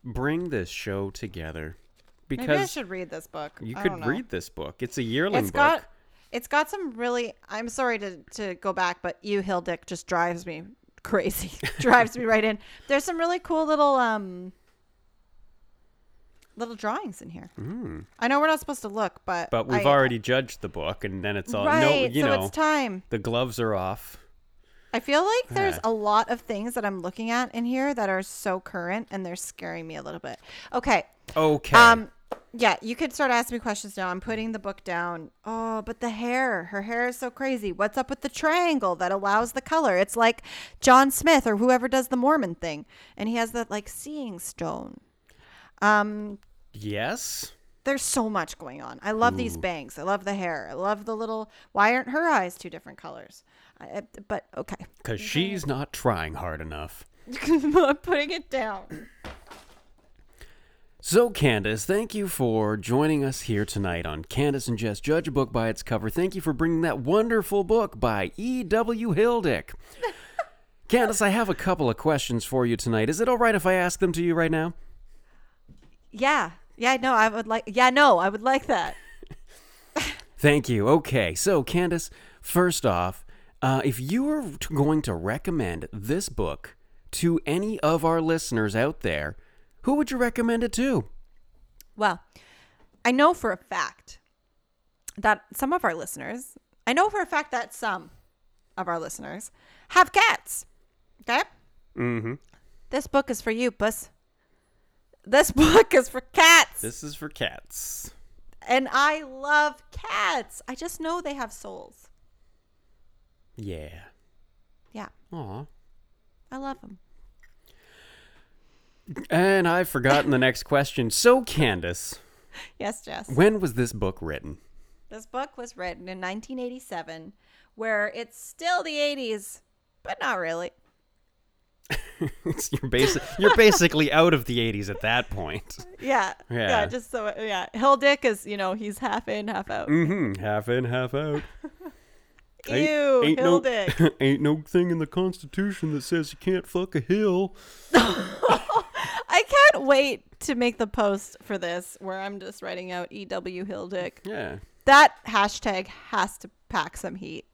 bring this show together. Maybe I should read this book. you I could read this book. It's a yearling It's book. got it's got some really I'm sorry to to go back, but you Hill Dick just drives me crazy. drives me right in. There's some really cool little um little drawings in here. I know we're not supposed to look, but but we've I- already judged the book, and then it's all right. no, you so know, it's time. the gloves are off. I feel like there's a lot of things that I'm looking at in here that are so current and they're scaring me a little bit. Okay. Okay. Um Yeah, you could start asking me questions now. I'm putting the book down. Oh, but the hair. Her hair is so crazy. What's up with the triangle that allows the color? It's like John Smith or whoever does the Mormon thing. And he has that like seeing stone. Um Yes. there's so much going on. I love these bangs. I love the hair. I love the little why aren't her eyes two different colors? I- but okay. Because she's not trying hard enough. I'm putting it down. So, Candace, thank you for joining us here tonight on Candace and Jess Judge a Book by Its Cover. Thank you for bringing that wonderful book by E.W. Hildick. Candace, I have a couple of questions for you tonight. Is it all right if I ask them to you right now? Yeah. Yeah, no, I would like Yeah, no, I would like that. Thank you. Okay, so Candace, first off, uh, if you were going to recommend this book to any of our listeners out there, who would you recommend it to? Well, I know for a fact that some of our listeners, I know for a fact that some of our listeners have cats. Okay? Mm-hmm. This book is for you, puss. This book is for cats. This is for cats. and I love cats. I just know they have souls. Yeah. Yeah, Aw. I love them. And I've forgotten the next question. So, Candace, Yes, Jess. when was this book written? This book was written in 1987, where it's still the 80s, but not really. you're, basic, you're basically out of the 80s at that point. Yeah. Yeah. just so, yeah. Hildick is, you know, he's half in, half out. Mm-hmm. Half in, half out. Ew, no, Hildick. ain't no thing in the Constitution that says you can't fuck a hill. I can't wait to make the post for this where I'm just writing out E.W. Hildick. Yeah. That hashtag has to pack some heat.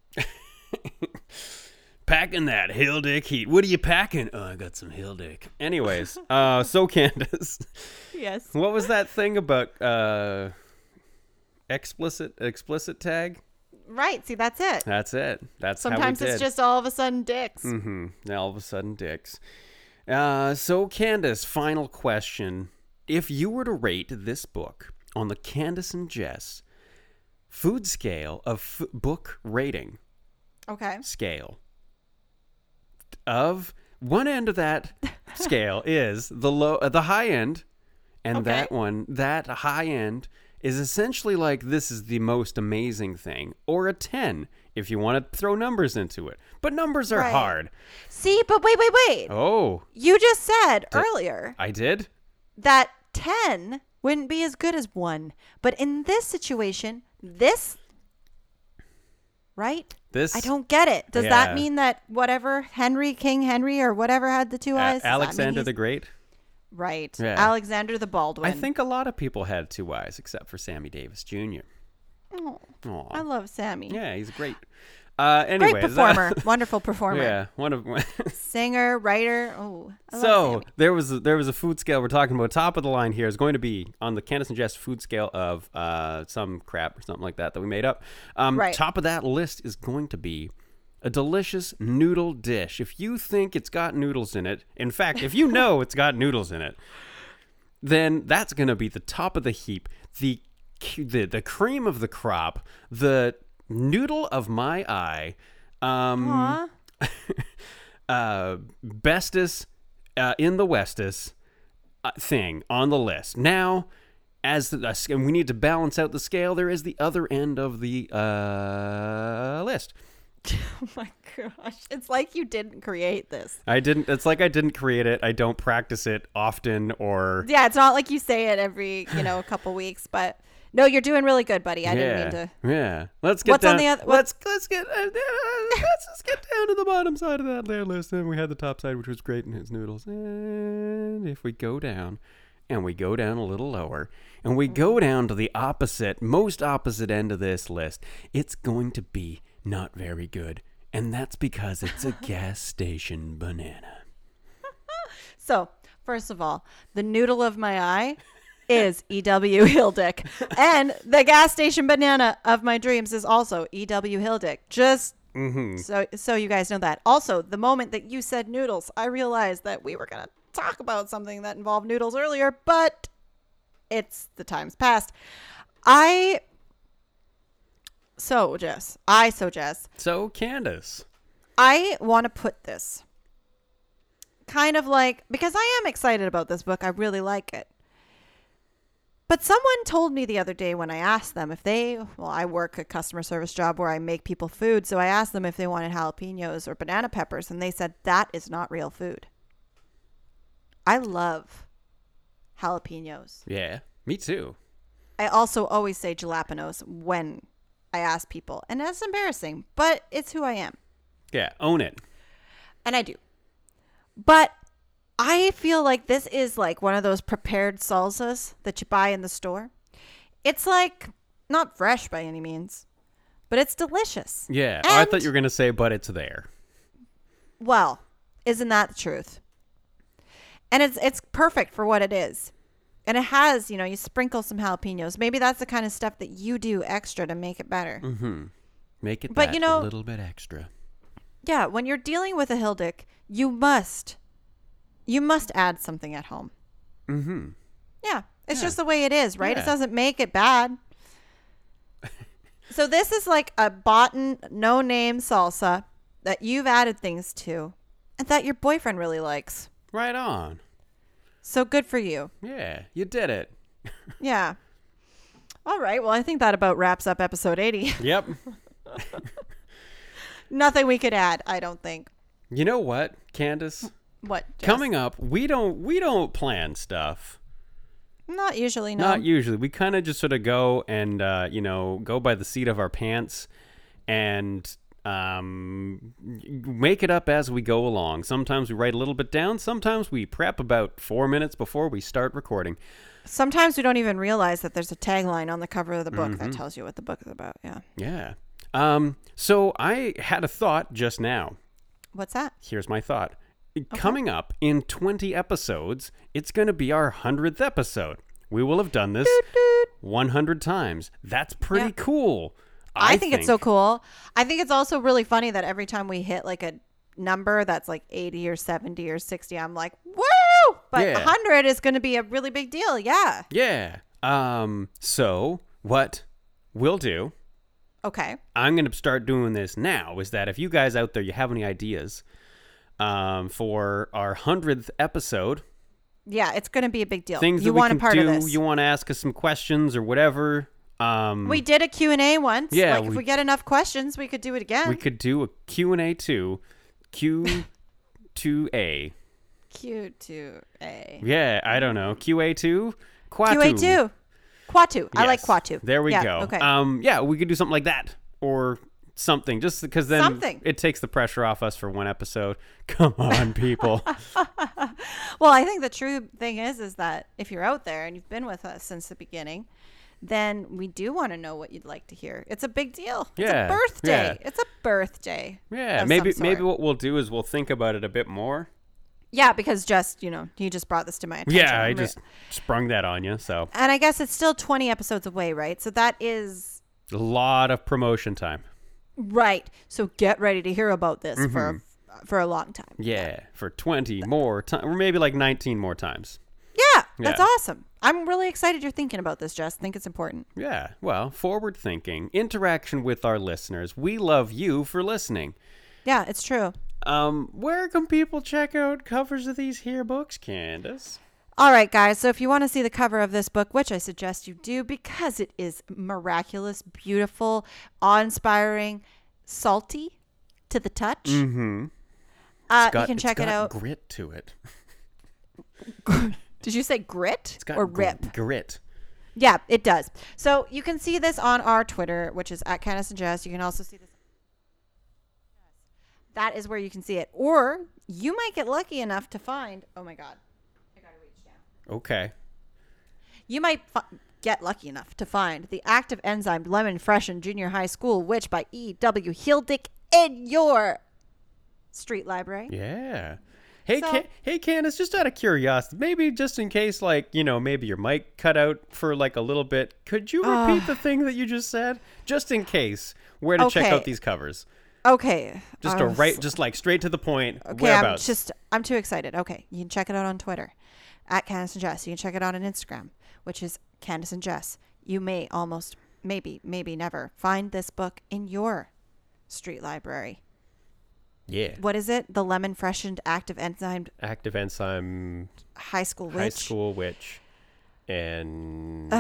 Packing that hill dick heat. What are you packing? Oh, I got some hill dick. Anyways, uh, so Candace, Yes. what was that thing about uh, explicit explicit tag? Right. See, that's it. That's it. That's Sometimes it's just all of a sudden dicks. Mm-hmm. Now all of a sudden, dicks. Uh, so, Candace, final question. If you were to rate this book on the Candace and Jess food scale of f- book rating Okay. scale, of one end of that scale is the low, uh, the high end, and Okay. that one, that high end, is essentially like this is the most amazing thing, or a ten if you want to throw numbers into it. But numbers are Right. hard. See, but wait, wait, wait. Oh, You just said earlier I did. that 10 wouldn't be as good as 1. But in this situation, this right? This I don't get it. Does Yeah. that mean that whatever Henry King Henry or whatever had the two A- eyes? Alexander the Great. Right. Yeah. Alexander the Baldwin. I think a lot of people had two eyes except for Sammy Davis Jr. Oh, Aw. I love Sammy. Yeah, he's great. Uh, anyways, Great performer. Wonderful performer. yeah, one of Singer, writer. Oh, I so there was a, there was a food scale we're talking about. Top of the line here is going to be on the Candace and Jess food scale of uh, some crap or something like that that we made up. Um, Right. Top of that list is going to be a delicious noodle dish. If you think it's got noodles in it, in fact, if you know it's got noodles in it, then that's going to be the top of the heap, the the the cream of the crop, the noodle of my eye. Um, uh, bestest uh, in the westus uh, thing on the list. Now, as the, uh, and we need to balance out the scale, there is the other end of the uh, list. Oh my gosh. It's like you didn't create this. I didn't. It's like I didn't create it. I don't practice it often, or Yeah, it's not like you say it every, you know, a couple weeks, but no, you're doing really good, buddy. I yeah, didn't mean to. yeah. Let's get What's down. on the oth- what- let's let's get uh, let's just get down to the bottom side of that layer list. And we had the top side, which was great, and his noodles. And if we go down, and we go down a little lower, and we go down to the opposite, most opposite end of this list, it's going to be not very good, and that's because it's a gas station banana. So, first of all, the noodle of my eye is E.W. Hildick. and the gas station banana of my dreams is also E.W. Hildick. Just mm-hmm. so so you guys know that. Also, the moment that you said noodles, I realized that we were going to talk about something that involved noodles earlier, but it's the times past. I so Jess, I so Jess, So, Candace. I want to put this kind of like because I am excited about this book. I really like it. But someone told me the other day when I asked them if they, well, I work a customer service job where I make people food. So I asked them if they wanted jalapenos or banana peppers, and they said that is not real food. I love jalapenos. Yeah, me too. I also always say jalapenos when I ask people, and that's embarrassing, but it's who I am. Yeah, own it. and I do. But I feel like this is like one of those prepared salsas that you buy in the store. It's like not fresh by any means, but it's delicious. Yeah. oh, I thought you were going to say, but it's there. Well, isn't that the truth? And it's it's perfect for what it is. And it has, you know, you sprinkle some jalapenos. Maybe that's the kind of stuff that you do extra to make it better. Mm-hmm. Make it But, you know- a little bit extra. Yeah, when you're dealing with a Hildick, you must you must add something at home. Mm-hmm. Yeah, it's Yeah. just the way it is, right? It doesn't make it bad. so this is like a bought no name salsa that you've added things to and that your boyfriend really likes. Right on. So good for you. Yeah, you did it. Yeah. All right. Well, I think that about wraps up episode 80. Yep. Nothing we could add, I don't think. you know what, Candace? What? Jess? Coming up, we don't we don't plan stuff. Not usually, no. Not usually. We kind of just sort of go and uh, you know go by the seat of our pants and um, make it up as we go along. Sometimes we write a little bit down. Sometimes we prep about four minutes before we start recording. Sometimes we don't even realize that there's a tagline on the cover of the book Mm-hmm. that tells you what the book is about. Yeah. Yeah. Um, so I had a thought just now. What's that? Here's my thought. Coming up in 20 episodes, it's going to be our 100th episode. We will have done this 100 times. That's pretty Yeah. cool. I, think, it's so cool. I think it's also really funny that every time we hit like a number that's like 80 or 70 or 60, I'm like, woo! But Yeah. 100 is going to be a really big deal. Yeah. Yeah. Um, so what we'll do, Okay. I'm going to start doing this now, is that if you guys out there, you have any ideas um, for our 100th episode, Yeah, it's going to be a big deal. things you we want a part do, of this. you want to ask us some questions or whatever. Um, we did a Q&A once. Yeah, Like if we- we get enough questions, we could do it again. we could do a Q&A too. Q2A. Q2A. Yeah, I don't know. QA2? Quatu. QA2. Quatu. I like Yes. Quatu. There we Yeah, go. Okay. Um, yeah, we could do something like that or something, just because then Something. it takes the pressure off us for one episode. Come on, people. Well, I think the true thing is is that if you're out there and you've been with us since the beginning, then we do want to know what you'd like to hear. It's a big deal. It's Yeah, a birthday. yeah. It's a birthday. yeah, maybe maybe what we'll do is we'll think about it a bit more. Yeah, because just, you know, he just brought this to my attention. Yeah, I just sprung that on you. So And I guess it's still 20 episodes away, right? So that is a lot of promotion time. Right. So get ready to hear about this Mm-hmm. for for a long time. Yeah, for 20 more times, or maybe like 19 more times. Yeah, that's Yeah. awesome. I'm really excited you're thinking about this, Jess. I think it's important. Yeah, well, forward thinking, interaction with our listeners. We love you for listening. Yeah, it's true. Um, where can people check out covers of these here books, Candace? All right, guys. So if you want to see the cover of this book, which I suggest you do because it is miraculous, beautiful, awe inspiring, salty to the touch, Mm-hmm. uh, Got, you can check it out. Grit to it. Did you say grit It's got or rip? grit. Yeah, it does. So you can see this on our Twitter, which is at Candace and Jess. You can also see this. That is where you can see it. Or you might get lucky enough to find. Oh my God. I gotta reach down. Okay. You might get lucky enough to find the active enzyme lemon fresh in junior high school, which by E.W. Hildick in your street library. Yeah. Hey, So- Ca- hey, Candace. Just out of curiosity, maybe just in case, like you know, maybe your mic cut out for like a little bit. Could you ah. repeat the thing that you just said, just in case? Where to check out these covers? Okay. Just a was- uh, right, just like straight to the point. Okay, I'm just I'm too excited. Okay, you can check it out on Twitter at Candace and Jess. You can check it out on Instagram. which is Candace and Jess. You may almost, maybe, maybe never find this book in your street library. Yeah. What is it? The lemon freshened active enzyme Active enzyme, high school witch. high school witch, and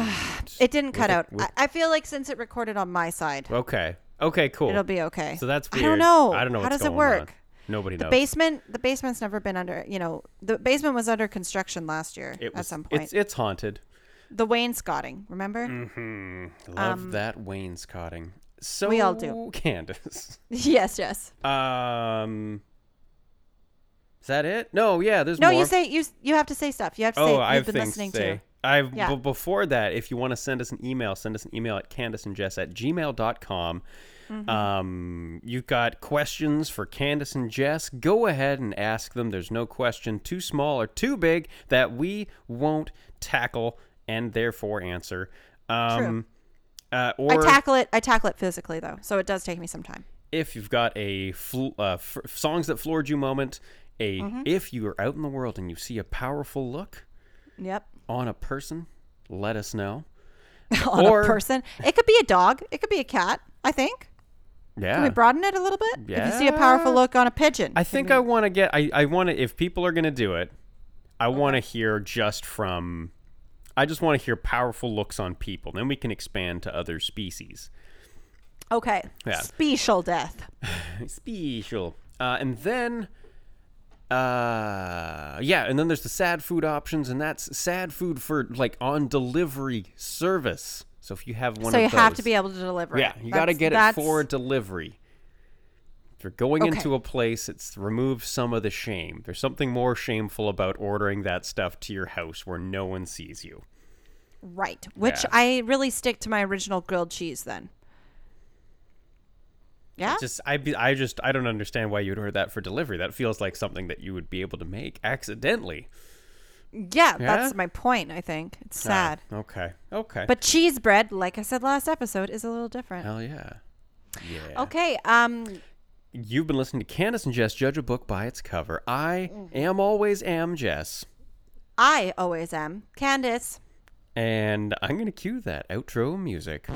It didn't cut a- out. with- I, feel like since it recorded on my side, okay, okay, cool. it'll be okay. So that's I don't know. I don't know How does it work? on. Nobody The knows. basement, the basement's never been under. You know, the basement was under construction last year It at some point. It's it's haunted. the wainscoting, remember? Hmm. Love that wainscoting. So Um, we all do. Candace. yes, yes. Um, is that it? No, yeah. There's No, more. you say you s- you have to say stuff. You have to say Oh, you've I have been things listening to say. to. I've Yeah. b- before that, if you want to send us an email, send us an email at Candace and Jess at gmail.com. Mm-hmm. Um, you've got questions for Candace and Jess. Go ahead and ask them. There's no question too small or too big that we won't tackle and therefore answer. Um, Uh, I tackle it. I tackle it physically though, so it does take me some time. if you've got a fl- uh, f- songs that floored you moment, a Mm-hmm. if you are out in the world and you see a powerful look Yep. on a person, let us know. On Or- a person, it could be a dog. It could be a cat. I think. Yeah. Can we broaden it a little bit? Yeah. If you see a powerful look on a pigeon, I think we- I want to get. I, I want to. If people are going to do it, I want to hear just from. I just want to hear powerful looks on people. Then we can expand to other species. Okay. Yeah. Special death. Special. Uh, and then. Uh, yeah, and then there's the sad food options, and that's sad food for like on delivery service. So if you have one so of you those, have to be able to deliver. Yeah, it. you got to That's- get it for delivery. If you're going Okay. into a place, it's remove some of the shame. There's something more shameful about ordering that stuff to your house where no one sees you. Right. Which Yeah. I really stick to my original grilled cheese then. Yeah. Just I be- I just I don't understand why you'd order that for delivery. That feels like something that you would be able to make accidentally. Yeah, that's my point, I think. It's sad. Ah, okay. Okay. But cheese bread, like I said last episode, is a little different. hell yeah. Yeah. Okay. Um You've been listening to Candace and Jess judge a book by its cover. I Mm-hmm. am always am Jess. I always am. Candace. And I'm going to cue that outro music.